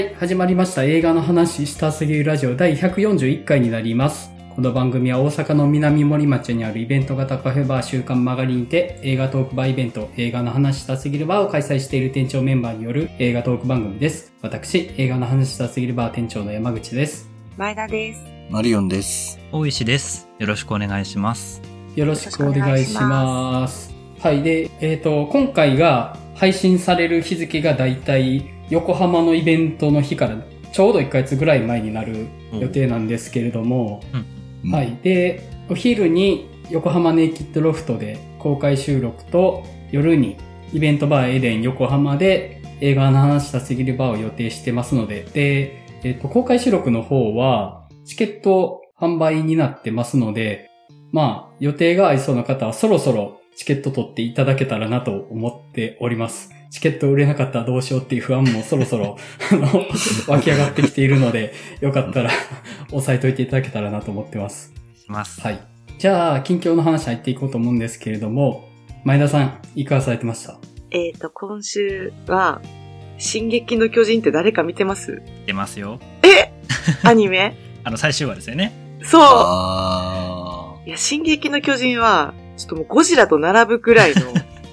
はい、始まりました。映画の話したすぎるラジオ第141回になります。この番組は大阪の南森町にあるイベント型カフェバー週刊マガリンで映画トークバーイベント映画の話したすぎるバーを開催している店長メンバーによる映画トーク番組です。私、映画の話したすぎるバー店長の山口です。前田です。マリオンです。大石です。よろしくお願いします。よろしくお願いします。はい。で、えっ、と、今回が配信される日付がだいたい横浜のイベントの日からちょうど1ヶ月ぐらい前になる予定なんですけれども、うんはい。で、お昼に横浜ネイキッドロフトで公開収録と夜にイベントバーエデン横浜で映画の話したすぎるバーを予定してますので、で、えっ、と、公開収録の方はチケット販売になってますので、まあ、予定が合いそうな方はそろそろチケット取っていただけたらなと思っております。チケット売れなかったらどうしようっていう不安もそろそろ、あの、湧き上がってきているので、よかったら押さえといていただけたらなと思ってます。します。はい。じゃあ、近況の話入っていこうと思うんですけれども、前田さん、いかがされてました？えっ、と、今週は、進撃の巨人って誰か見てます？出ますよ。え？アニメ？あの、最終話ですよね。そうあいや、進撃の巨人は、ちょっともうゴジラと並ぶくらいの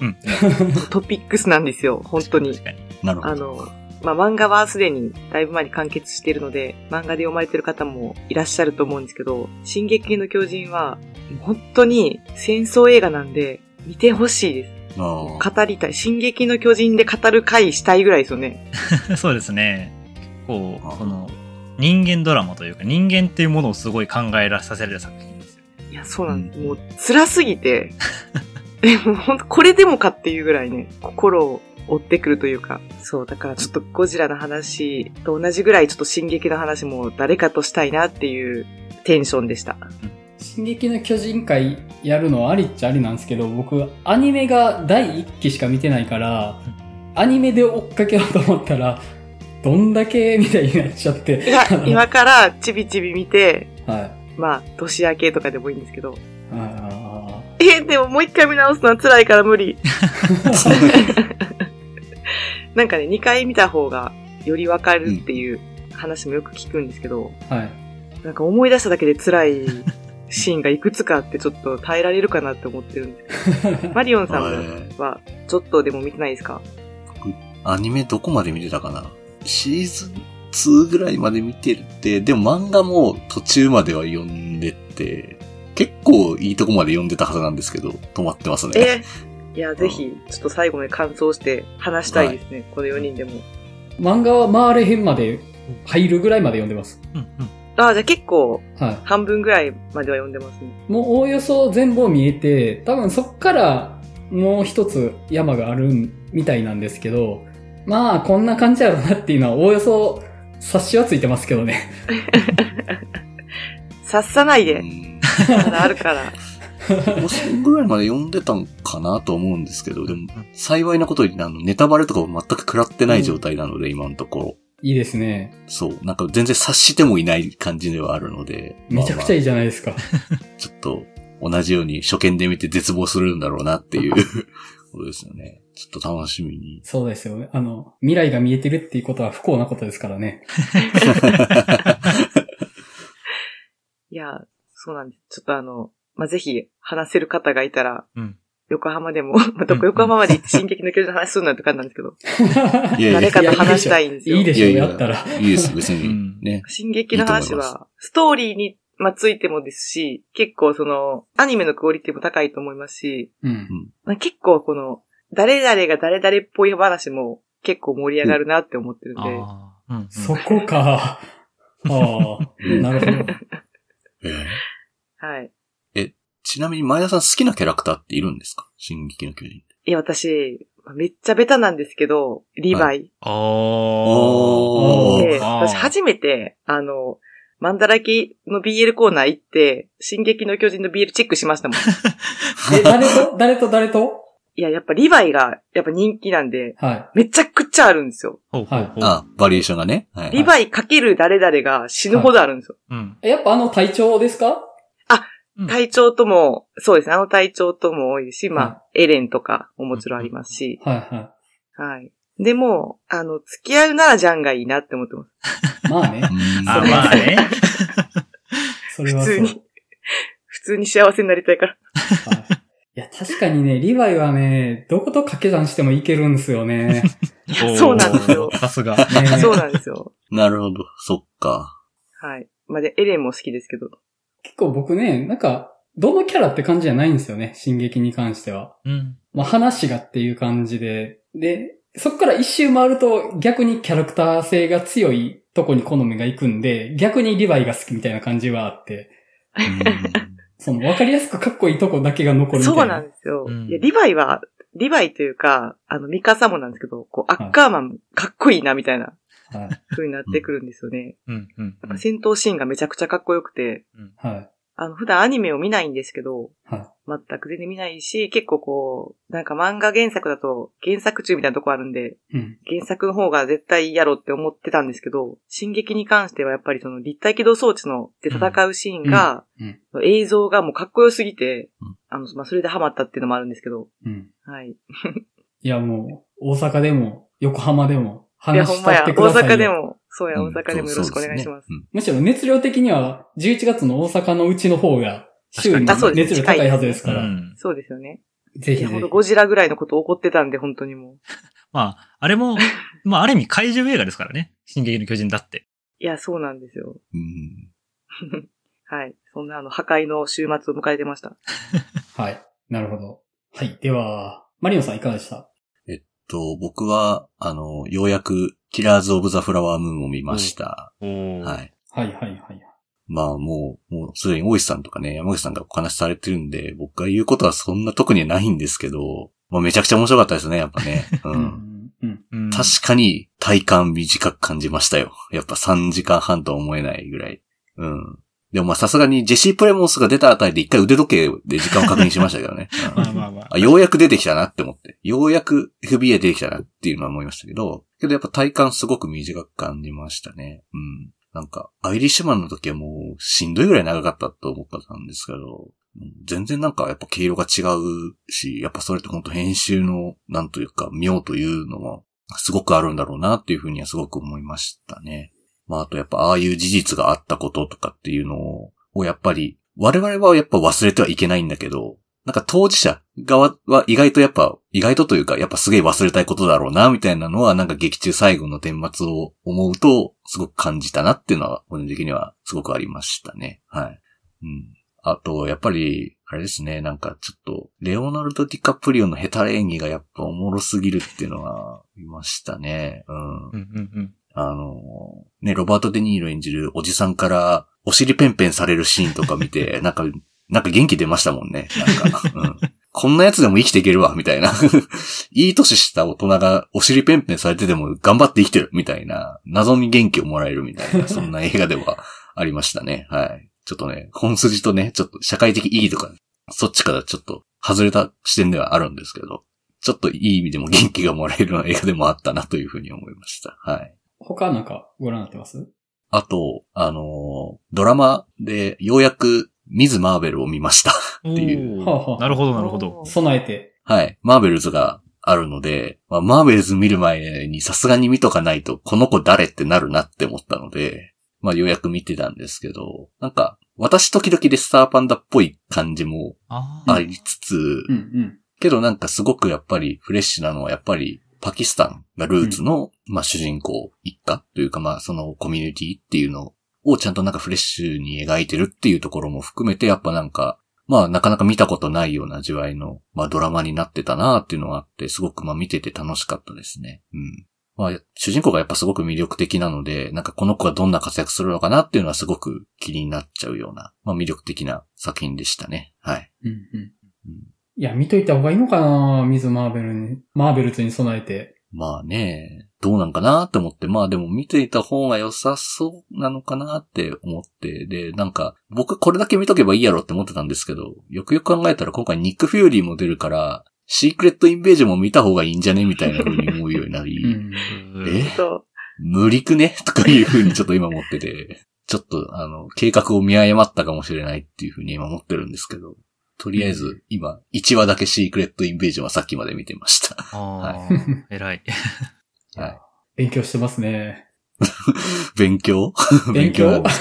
うん。トピックスなんですよ、本当になるほど。あの、まあ、漫画はすでにだいぶ前に完結しているので、漫画で読まれてる方もいらっしゃると思うんですけど、進撃の巨人は、本当に戦争映画なんで、見てほしいです。語りたい。進撃の巨人で語る回したいぐらいですよね。そうですね。こあう、この、人間ドラマというか、人間っていうものをすごい考えさせる作品ですよね。いや、そうなんです。もう、辛すぎて、でも本当これでもかっていうぐらいね、心を追ってくるというか、そう、だからちょっとゴジラの話と同じぐらいちょっと進撃の話も誰かとしたいなっていうテンションでした。進撃の巨人会やるのはありっちゃありなんですけど、僕、アニメが第1期しか見てないから、アニメで追っかけようと思ったら、どんだけみたいになっちゃって。今からちびちび見て、はい。まあ、年明けとかでもいいんですけど、あえ、でももう一回見直すのは辛いから無理。なんかね、2回見た方がよりわかるっていう話もよく聞くんですけど、ーはい。なんか思い出しただけで辛いシーンがいくつかあってちょっと耐えられるかなって思ってるんですけど。マリオンさんはちょっとでも見てないですか？アニメどこまで見てたかな？シーズン2ぐらいまで見てるって、でも漫画も途中までは読んでて、結構いいとこまで読んでたはずなんですけど、止まってますね。えいや、ぜひ、ちょっと最後まで感想して話したいですね。この4人でも。漫画は回れへんまで入るぐらいまで読んでます。うんうん。ああ、じゃあ結構、は半分ぐらいまでは読んでますね。い。もうおおよそ全貌見えて、多分そっからもう一つ山があるみたいなんですけど、まあこんな感じやろなっていうのはおおよそ察しはついてますけどね。察さないで。あるから。もうそんぐらいまで読んでたんかなと思うんですけど、でも、幸いなことにあの、ネタバレとかを全く食らってない状態なので、今のところ。いいですね。そう。なんか全然察してもいない感じではあるので。めちゃくちゃいい。いじゃないですか。ちょっと、同じように初見で見て絶望するんだろうなっていう ことですよね。ちょっと楽しみに。そうですよね。あの、未来が見えてるっていうことは不幸なことですからね。いや、そうなんです。ちょっとあの、まあ、ぜひ話せる方がいたら、うん横浜でも、まあ、どこ横浜まで行って進撃の巨人の話するなんて感じなんですけど、誰かと話したいんですよ。いいでしょ、いやいややったら。いいです、別に。うんね。進撃の話は、ストーリーに、まあ、ついてもですし、結構その、アニメのクオリティも高いと思いますし、うん。まあ、結構この、誰々が誰々っぽい話も結構盛り上がるなって思ってるんで、ああ。うん、うん。そこか。ああ、なるほど。えーはい。ちなみに前田さん好きなキャラクターっているんですか？進撃の巨人。いや、私、めっちゃベタなんですけど、リヴァイ。あおーで、私初めて、あの、マンダラキの BL コーナー行って、進撃の巨人の BL チェックしましたもん。え、誰と？誰と？誰と？いや、やっぱリヴァイが、やっぱ人気なんで、はめちゃくちゃあるんですよ。ほうほうほう。あ、バリエーションがね。はい。リヴァイかける誰々が死ぬほどあるんですよ。うん。い。え、やっぱあの隊長ですか？うん隊長とも、そうですね、あの隊長とも多いし、まあ、はエレンとかももちろんありますし、はいははい。でも、あの、付き合うならジャンがいいなって思ってます。まあね。うんあ、まあね。それはそう。普通に。普通に幸せになりたいから。はいいや、確かにね、リヴァイはね、どこと掛け算してもいけるん ですよね。そうなんですよさすが。ねそうなんですよ。なるほど。そっか。はい。まあ、で、エレンも好きですけど。結構僕ね、なんか、どのキャラって感じじゃないんですよね、進撃に関しては。うん。まあ、話がっていう感じで。で、そこから一周回ると逆にキャラクター性が強いとこに好みが行くんで、逆にリヴァイが好きみたいな感じはあって、うんその分かりやすくかっこいいとこだけが残るみたいな。そうなんですよ。うんいや、リヴァイは、リヴァイというか、あの、ミカサもなんですけど、こう、アッカーマン、かっこいいな、みたいな、はい。風になってくるんですよね。うん。うん。やっぱ戦闘シーンがめちゃくちゃかっこよくて、はい。あの、普段アニメを見ないんですけど、は全く全然見ないし、結構こう、なんか漫画原作だと、原作中みたいなとこあるんで、い。うん。原作の方が絶対いいやろって思ってたんですけど、進撃に関してはやっぱりその立体起動装置ので戦うシーンが、うん映像がもうかっこよすぎて、うんあの、まあ、それでハマったっていうのもあるんですけど、うん。はい。いや、もう、大阪でも、横浜でも、話しほんまや、大たってくださいよ。阪でも、そうや、うん大阪でもよろしくお願いします。むしろ熱量的には、11月の大阪のうちの方が、週に熱量高いはずですから、うんそうですよね。ぜひぜひ。ゴジラぐらいのこと起こってたんで、本当にもう。まあ、あれも、まあ、ある意味怪獣映画ですからね。進撃の巨人だって。いや、そうなんですよ。うん はい。そんなあの、破壊の週末を迎えてました。はい。なるほど。はい。では、マリオンさんいかがでした？と、僕は、あの、ようやく、キラーズ・オブ・ザ・フラワームーンを見ました。おーはい。はいはいはい。まあもう、もうすでに大石さんとかね、山口さんがお話しされてるんで、僕が言うことはそんな特にはないんですけど、まあめちゃくちゃ面白かったですね、やっぱね。うん。うん確かに体感短く感じましたよ。やっぱ3時間半とは思えないぐらい。うん。でもまあさすがにジェシー・プレモスが出たあたりで一回腕時計で時間を確認しましたけどね。うんまあまあまあ。あようやく出てきたなって思って。ようやく FBI 出てきたなっていうのは思いましたけど、けどやっぱ体感すごく短く感じましたね。うん。なんか、アイリッシュマンの時はもうしんどいぐらい長かったと思ったんですけど、うん全然なんかやっぱ毛色が違うし、やっぱそれって本当編集の、なんというか、妙というのも、すごくあるんだろうなっていうふうにはすごく思いましたね。まああとやっぱああいう事実があったこととかっていうのを、やっぱり、我々はやっぱ忘れてはいけないんだけど、なんか当事者側は意外とやっぱ、意外とというか、やっぱすげえ忘れたいことだろうな、みたいなのは、なんか劇中最後の顛末を思うと、すごく感じたなっていうのは、個人的にはすごくありましたね。はい。うん。あと、やっぱり、あれですね、なんかちょっと、レオナルド・ディカプリオのヘタレ演技がやっぱおもろすぎるっていうのは、いましたね。うん。あの、ね、ロバート・デ・ニーロ演じるおじさんから、お尻ペンペンされるシーンとか見て、なんか、なんか元気出ましたもんね。なんか、うん。こんなやつでも生きていけるわ、みたいな。いい年した大人がお尻ペンペンされてでも頑張って生きてる、みたいな。謎に元気をもらえるみたいな、そんな映画ではありましたね。はい。ちょっとね、本筋とね、ちょっと社会的意義とか、そっちからちょっと外れた視点ではあるんですけど、ちょっといい意味でも元気がもらえるような映画でもあったなというふうに思いました。はい。他なんかご覧になってます？あと、あのードラマでようやくミズ・マーベルを見ました。っていうはあはあなるほど、なるほど。備えて。はい。マーベルズがあるので、まあ、マーベルズ見る前にさすがに見とかないと、この子誰ってなるなって思ったので、まあ、ようやく見てたんですけど、なんか、私時々レスターパンダっぽい感じもあありつつ、うんうん。けどなんかすごくやっぱりフレッシュなのはやっぱりパキスタンがルーツの、まあ主人公一家というかまあそのコミュニティっていうのをちゃんとなんかフレッシュに描いてるっていうところも含めてやっぱなんかまあなかなか見たことないような味わいのまあドラマになってたなっていうのがあってすごくまあ見てて楽しかったですね。うん。まあ主人公がやっぱすごく魅力的なのでなんかこの子がどんな活躍するのかなっていうのはすごく気になっちゃうようなまあ魅力的な作品でしたね。はい。うんうん。うんいや、見といた方がいいのかな水マーベルに、マーベルズに備えて。まあね、どうなんかなって思って、まあでも見ていた方が良さそうなのかなって思って、で、なんか、僕これだけ見とけばいいやろって思ってたんですけど、よくよく考えたら今回ニック・フューリーも出るから、シークレット・インベージョンも見た方がいいんじゃねみたいな風に思うようになり、うん。え？そう。無理くね？とかいう風にちょっと今思ってて、ちょっとあの、計画を見誤ったかもしれないっていう風に今思ってるんですけど、とりあえず今、1話だけシークレット・インベージョンはさっきまで見てました。あはー、偉い。はい。勉強してますね。勉強？勉強なんです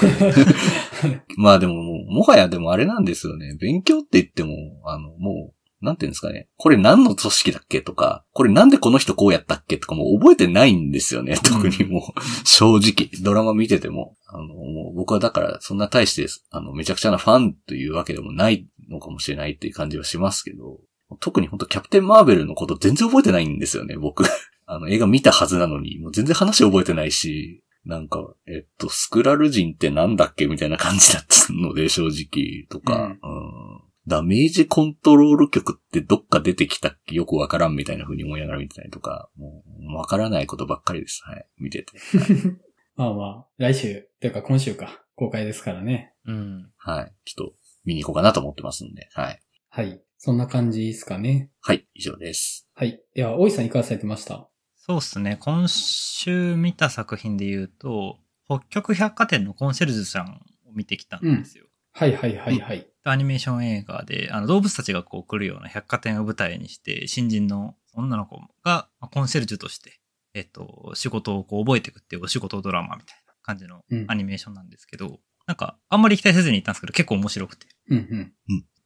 かねまあでももう、もはやでもあれなんですよね。勉強って言っても、あの、もう、なんていうんですかね。これ何の組織だっけとか、これなんでこの人こうやったっけとかもう覚えてないんですよね。特にもう、正直。ドラマ見てても。あの、もう僕はだからそんな大して、あの、めちゃくちゃなファンというわけでもないのかもしれないっていう感じはしますけど、特に本当キャプテンマーベルのこと全然覚えてないんですよね、僕。あの、映画見たはずなのに、もう全然話覚えてないし、なんか、えっと、スクラル人ってなんだっけみたいな感じだったので、正直、とか、うん、ダメージコントロール局ってどっか出てきたっけよくわからんみたいな風に思いながら見てたりとか、もう、わからないことばっかりです。はい。見てて。はい、まあまあ、来週、というか今週か、公開ですからね。うん。はい。ちょっと、見に行こうかなと思ってますんで、はい。はい。そんな感じですかね。はい、以上です。はい。では、大井さんいかがされてました？そうっすね。今週見た作品で言うと、北極百貨店のコンシェルジュさんを見てきたんですよ。はいはいはいはい。アニメーション映画で、あの動物たちがこう来るような百貨店を舞台にして、新人の女の子がまあコンシェルジュとして、えっと、仕事をこう覚えていくっていうお仕事ドラマみたいな感じのうんアニメーションなんですけど、なんか、あんまり期待せずに行ったんですけど、結構面白くて。うんうん。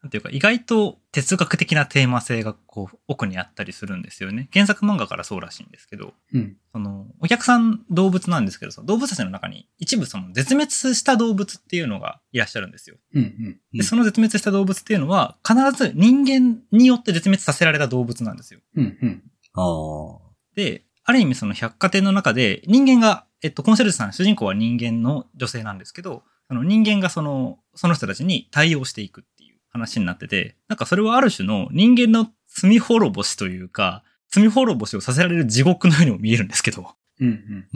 なんていうか、意外と哲学的なテーマ性がこう、奥にあったりするんですよね。原作漫画からそうらしいんですけど、うん。その、お客さん動物なんですけど、その動物たちの中に一部その絶滅した動物っていうのがいらっしゃるんですよ。うんうん。うんで、その絶滅した動物っていうのは、必ず人間によって絶滅させられた動物なんですよ。うんうん。ああ。で、ある意味その百貨店の中で、人間が、えっと、コンシェルジュさん、主人公は人間の女性なんですけど、その人間がその、その人たちに対応していくっ話になってて、なんかそれはある種の人間の罪滅ぼしというか、罪滅ぼしをさせられる地獄のようにも見えるんですけど、うんうん。うん。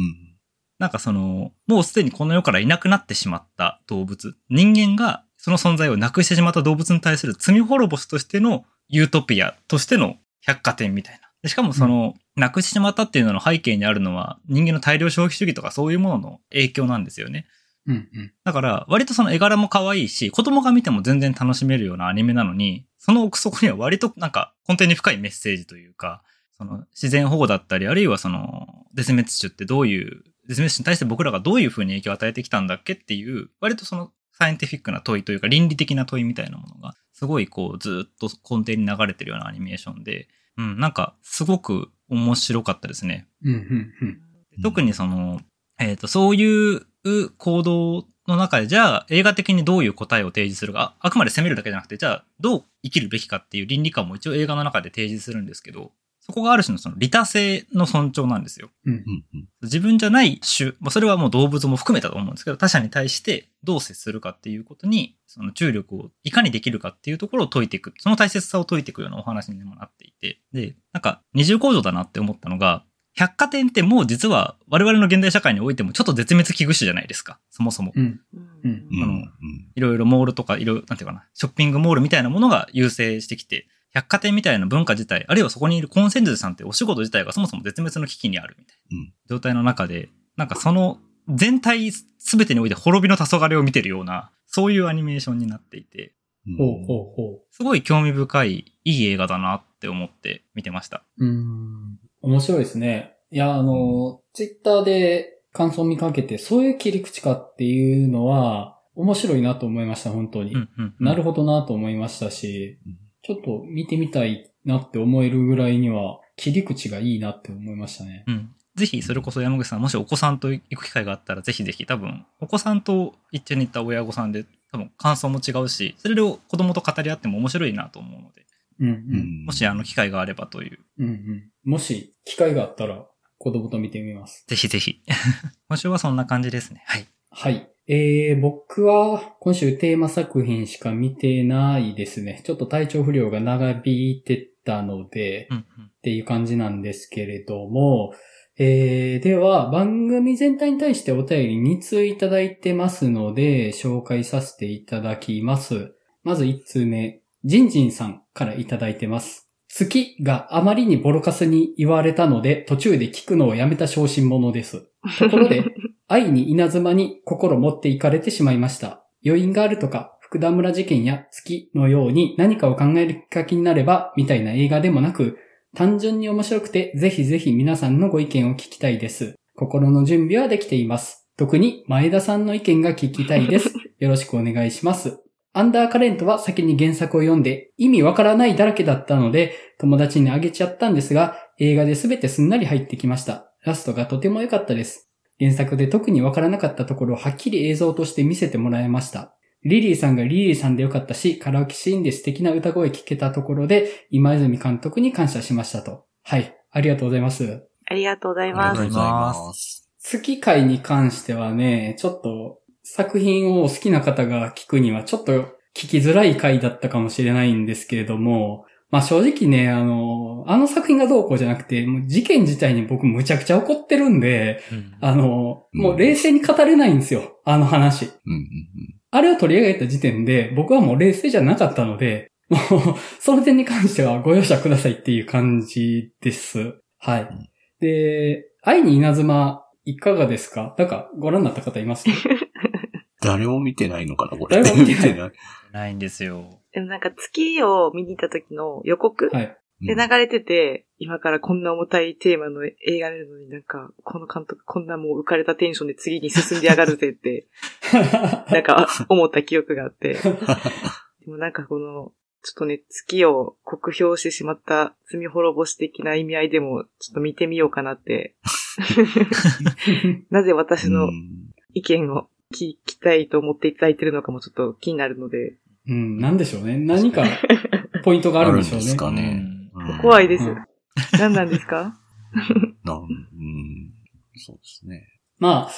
なんかその、もうすでにこの世からいなくなってしまった動物、人間がその存在をなくしてしまった動物に対する罪滅ぼしとしてのユートピアとしての百貨店みたいな。でしかもその、なくしてしまったっていうのの背景にあるのは人間の大量消費主義とかそういうものの影響なんですよね。うんうん。だから、割とその絵柄も可愛いし、子供が見ても全然楽しめるようなアニメなのに、その奥底には割となんか根底に深いメッセージというか、その自然保護だったり、あるいはその絶滅種ってどういう、絶滅種に対して僕らがどういうふうに影響を与えてきたんだっけっていう、割とそのサイエンティフィックな問いというか倫理的な問いみたいなものが、すごいこうずっと根底に流れてるようなアニメーションで、うん、なんかすごく面白かったですね。うんうんうん。特にその、えっ、と、そういう行動の中で、じゃあ映画的にどういう答えを提示するか、ああくまで責めるだけじゃなくて、じゃあどう生きるべきかっていう倫理観も一応映画の中で提示するんですけど、そこがある種のその利他性の尊重なんですよ。うんうん。うん。自分じゃない種、まあ、それはもう動物も含めたと思うんですけど、他者に対してどう接するかっていうことに、その注力をいかにできるかっていうところを解いていく、その大切さを解いていくようなお話にもなっていて、で、なんか二重構造だなって思ったのが、百貨店ってもう実は我々の現代社会においてもちょっと絶滅危惧種じゃないですか、そもそも。うんうん。いろいろモールとか、いろいろ、なんていうかな、ショッピングモールみたいなものが優勢してきて、百貨店みたいな文化自体、あるいはそこにいるコンセンジュさんってお仕事自体がそもそも絶滅の危機にあるみたいなうん状態の中で、なんかその全体全てにおいて滅びの黄昏を見てるような、そういうアニメーションになっていて、うんほうほうほすごい興味深い、いい映画だなって思って見てました。う。うん。面白いですね。いや、あの、ツイッターで感想を見かけて、そういう切り口かっていうのは、面白いなと思いました、本当に。うんうん、なるほどなと思いましたしうん、ちょっと見てみたいなって思えるぐらいには、切り口がいいなって思いましたね。うん。ぜひ、それこそ山口さん、もしお子さんと行く機会があったら、ぜひぜひ、多分、お子さんと一緒に行った親御さんで、多分、感想も違うし、それを子供と語り合っても面白いなと思うので、うんう。うんん。もし、あの、機会があればという、うんうん。もし、機会があったら、子供と見てみます。ぜひぜひ。今週はそんな感じですね。はい。はい。えー、僕は今週テーマ作品しか見てないですね。ちょっと体調不良が長引いてたので、うんうん。っていう感じなんですけれども、えー、では、番組全体に対してお便り2通いただいてますので、紹介させていただきます。まず1通目、ジンジンさんからいただいてます。月があまりにボロカスに言われたので、途中で聞くのをやめた小心者です。ところで、愛に稲妻に心持っていかれてしまいました。余韻があるとか、福田村事件や月のように何かを考えるきっかけになれば、みたいな映画でもなく、単純に面白くて、ぜひぜひ皆さんのご意見を聞きたいです。心の準備はできています。特に前田さんの意見が聞きたいです。よろしくお願いします。アンダーカレントは先に原作を読んで意味わからないだらけだったので友達にあげちゃったんですが映画で全てすんなり入ってきました。ラストがとても良かったです。原作で特にわからなかったところをはっきり映像として見せてもらえました。リリーさんがリリーさんでよかったし、カラオケシーンで素敵な歌声聞けたところで、今泉監督に感謝しましたと。はい。ありがとうございます。ありがとうございありがます。とうございます。月回に関してはね、ちょっと作品を好きな方が聞くにはちょっと聞きづらい回だったかもしれないんですけれども、まあ正直ね、あの、あの作品がどうこうじゃなくて、もう事件自体に僕むちゃくちゃ怒ってるんで、うんあの、もう冷静に語れないんですよ、あの話。うんうんあれを取り上げた時点で、僕はもう冷静じゃなかったので、もう、その点に関してはご容赦くださいっていう感じです。はい。で、愛に稲妻、いかがですか？なんか、ご覧になった方います？誰も見てないのかな、これ。誰も見てないない。ないんですよ。でもなんか月を見に行った時の予告はい。で流れてて、今からこんな重たいテーマの映画見るのになんか、この監督こんなもう浮かれたテンションで次に進んでやがるぜって、なんか思った記憶があって。でもなんかこの、ちょっとね、月を酷評してしまった罪滅ぼし的な意味合いでも、ちょっと見てみようかなって。なぜ私のうん意見を聞きたいと思っていただいてるのかもちょっと気になるので、うん、なんでしょうね。何か、ポイントがあるんでしょうね。あるんですかねうんうん怖いですうん。何なんですか？なんうんそうですね。まあ、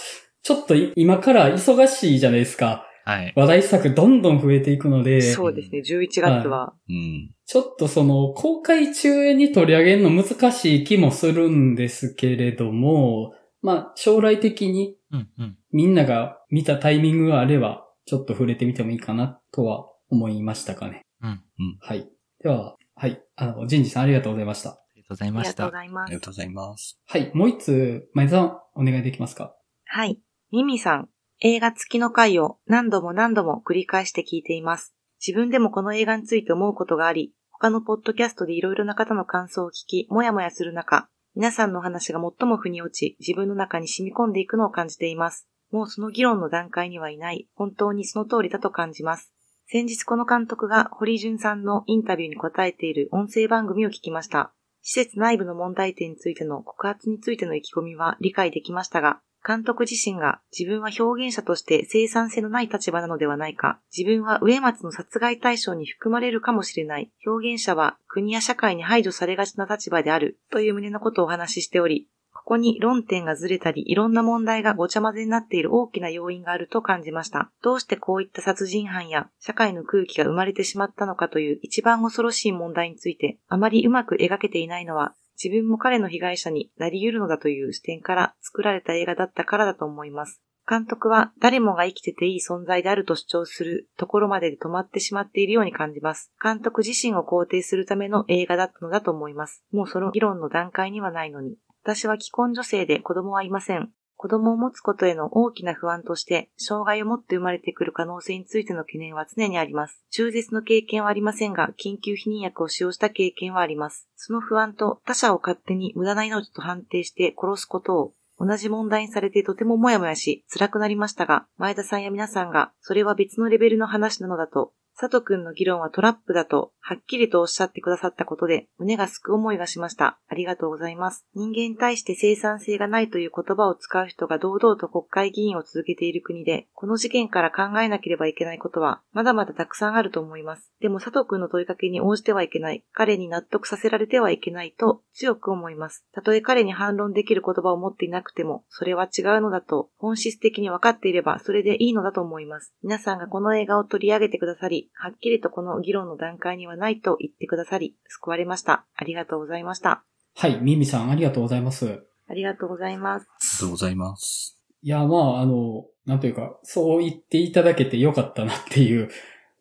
ちょっとい今から忙しいじゃないですか。はい。話題作どんどん増えていくので、そうですね、11月は。うん。ちょっとその、公開中に取り上げるの難しい気もするんですけれども、まあ、将来的にうんうん。みんなが見たタイミングがあれば、ちょっと触れてみてもいいかなとは思いましたかね。うん。はい。では、はい。あの、ジンジさんありがとうございました。ありがとうございましたありがとうご。ざいますありが。とうございます。はい。もう一つ、前田さん、お願いできますか？はい。ミミさん、映画付きの回を何度も何度も繰り返して聞いています。自分でもこの映画について思うことがあり、他のポッドキャストでいろいろな方の感想を聞き、もやもやする中、皆さんのお話が最も腑に落ち、自分の中に染み込んでいくのを感じています。もうその議論の段階にはいない、本当にその通りだと感じます。先日この監督が堀潤さんのインタビューに答えている音声番組を聞きました。施設内部の問題点についての告発についての意気込みは理解できましたが、監督自身が自分は表現者として生産性のない立場なのではないか、自分は植松の殺害対象に含まれるかもしれない、表現者は国や社会に排除されがちな立場である、という旨のことをお話ししており、ここに論点がずれたり、いろんな問題がごちゃ混ぜになっている大きな要因があると感じました。どうしてこういった殺人犯や社会の空気が生まれてしまったのかという一番恐ろしい問題について、あまりうまく描けていないのは、自分も彼の被害者になり得るのだという視点から作られた映画だったからだと思います。監督は誰もが生きてていい存在であると主張するところまでで止まってしまっているように感じます。監督自身を肯定するための映画だったのだと思います。もうその議論の段階にはないのに。私は既婚女性で子供はいません。子供を持つことへの大きな不安として、障害を持って生まれてくる可能性についての懸念は常にあります。中絶の経験はありませんが、緊急避妊薬を使用した経験はあります。その不安と他者を勝手に無駄な命と判定して殺すことを同じ問題にされてとてももやもやし、辛くなりましたが、前田さんや皆さんが、それは別のレベルの話なのだと、佐藤くんの議論はトラップだと、はっきりとおっしゃってくださったことで、胸がすく思いがしました。ありがとうございます。人間に対して生産性がないという言葉を使う人が堂々と国会議員を続けている国で、この事件から考えなければいけないことは、まだまだたくさんあると思います。でも佐藤くんの問いかけに応じてはいけない。彼に納得させられてはいけないと強く思います。たとえ彼に反論できる言葉を持っていなくても、それは違うのだと、本質的に分かっていれば、それでいいのだと思います。皆さんがこの映画を取り上げてくださり、はっきりとこの議論の段階にはないと言ってくださり、救われました。ありがとうございました。はい。ミミさん、ありがとうございます。ありがとうございます。ありがとうございます。いや、まあ、あの、なんというか、そう言っていただけてよかったなっていう、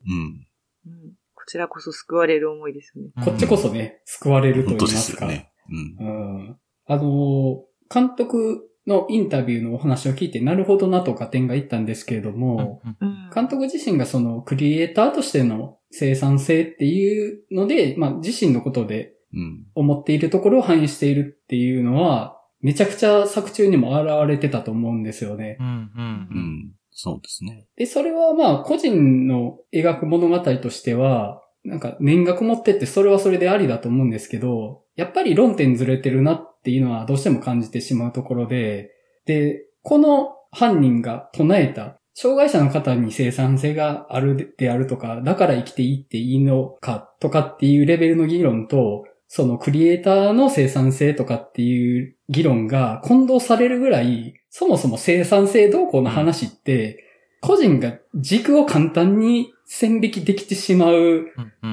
うん。うん、こちらこそ救われる思いですよね。こっちこそね、救われると本当で言いますか。すよね。うん。うん。あの、監督のインタビューのお話を聞いて、なるほどなとか点が言ったんですけれども、うんうん。監督自身がそのクリエイターとしての生産性っていうので、まあ自身のことでうん。思っているところを反映しているっていうのは、めちゃくちゃ作中にも現れてたと思うんですよね。うんうんう。ん。そうですね。で、それはまあ、個人の描く物語としては、なんか年額持ってってそれはそれでありだと思うんですけど、やっぱり論点ずれてるなっていうのはどうしても感じてしまうところで、で、この犯人が唱えた、障害者の方に生産性があるであるとか、だから生きていいっていいのかとかっていうレベルの議論と、そのクリエイターの生産性とかっていう議論が混同されるぐらい、そもそも生産性動向の話って、個人が軸を簡単に線引きできてしまう。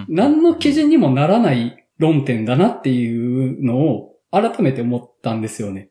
何の基準にもならない論点だなっていうのを改めて思ったんですよね。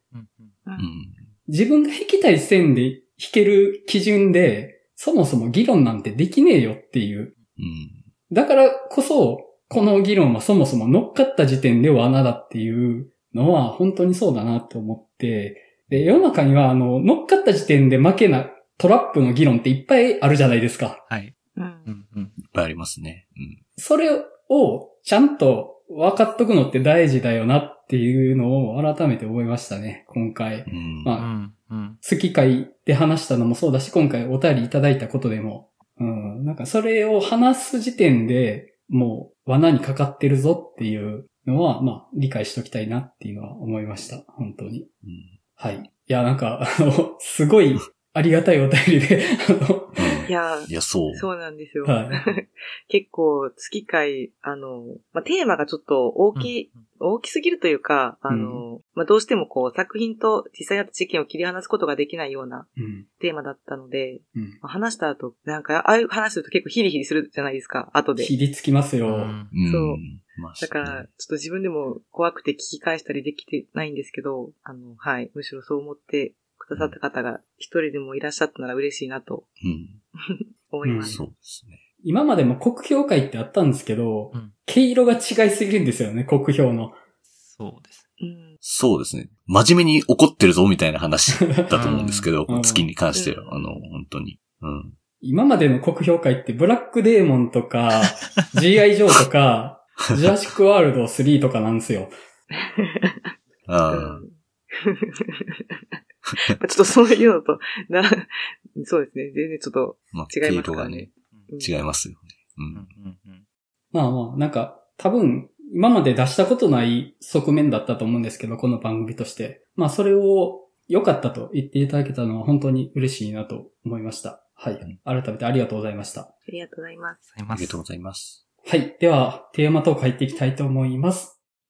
自分が引きたい線で引ける基準で、そもそも議論なんてできねえよっていう。うん。だからこそ、この議論はそもそも乗っかった時点で罠だっていうのは本当にそうだなと思って、で、世の中にはあの、乗っかった時点で負けなトラップの議論っていっぱいあるじゃないですか。はい。うんうんうん。いっぱいありますね。うん。それをちゃんと分かっとくのって大事だよなっていうのを改めて思いましたね、今回。うん。まあうんうん。好き会で話したのもそうだし、今回お便りいただいたことでも、うん、なんかそれを話す時点でもう罠にかかってるぞっていうのは、まあ理解しときたいなっていうのは思いました。本当に。うんはい。いや、なんか、あの、すごいありがたいお便りで、あの、いやいや、そう。そうなんですよ。はい。結構、月会、あの、まあ、テーマがちょっと大きい、大きすぎるというか、あの、まあ、どうしてもこう、作品と実際あった事件を切り離すことができないようなうん。テーマだったので、うん。まあ話した後、なんか、ああいう話すると結構ヒリヒリするじゃないですか、後で。ひりつきますよ。うんうん。そうまあだから、ちょっと自分でも怖くて聞き返したりできてないんですけど、あの、はい、むしろそう思ってくださった方が一人でもいらっしゃったなら嬉しいなとうん。思います。そうですね。今までも国評会ってあったんですけど、うん毛色が違いすぎるんですよね、国評の。そうです。うん。そうですね。真面目に怒ってるぞみたいな話だと思うんですけどうん、月に関しては、うんあの、本当に。うん。今までの国評会ってブラックデーモンとか、G.I. ジョーとか、ジュラシックワールド3とかなんですよ。ちょっとそういうのと、な、そうですね。全然ちょっとまあ、違いますね毛色がね、。うん違いますよね。う。うんんうんうん。まあまあ、なんか、多分、今まで出したことない側面だったと思うんですけど、この番組として。まあ、それを良かったと言っていただけたのは本当に嬉しいなと思いました。はい。改めてありがとうございました。ありがとうございます。ございますありがとうございます。はい。では、テーマトーク入っていきたいと思います。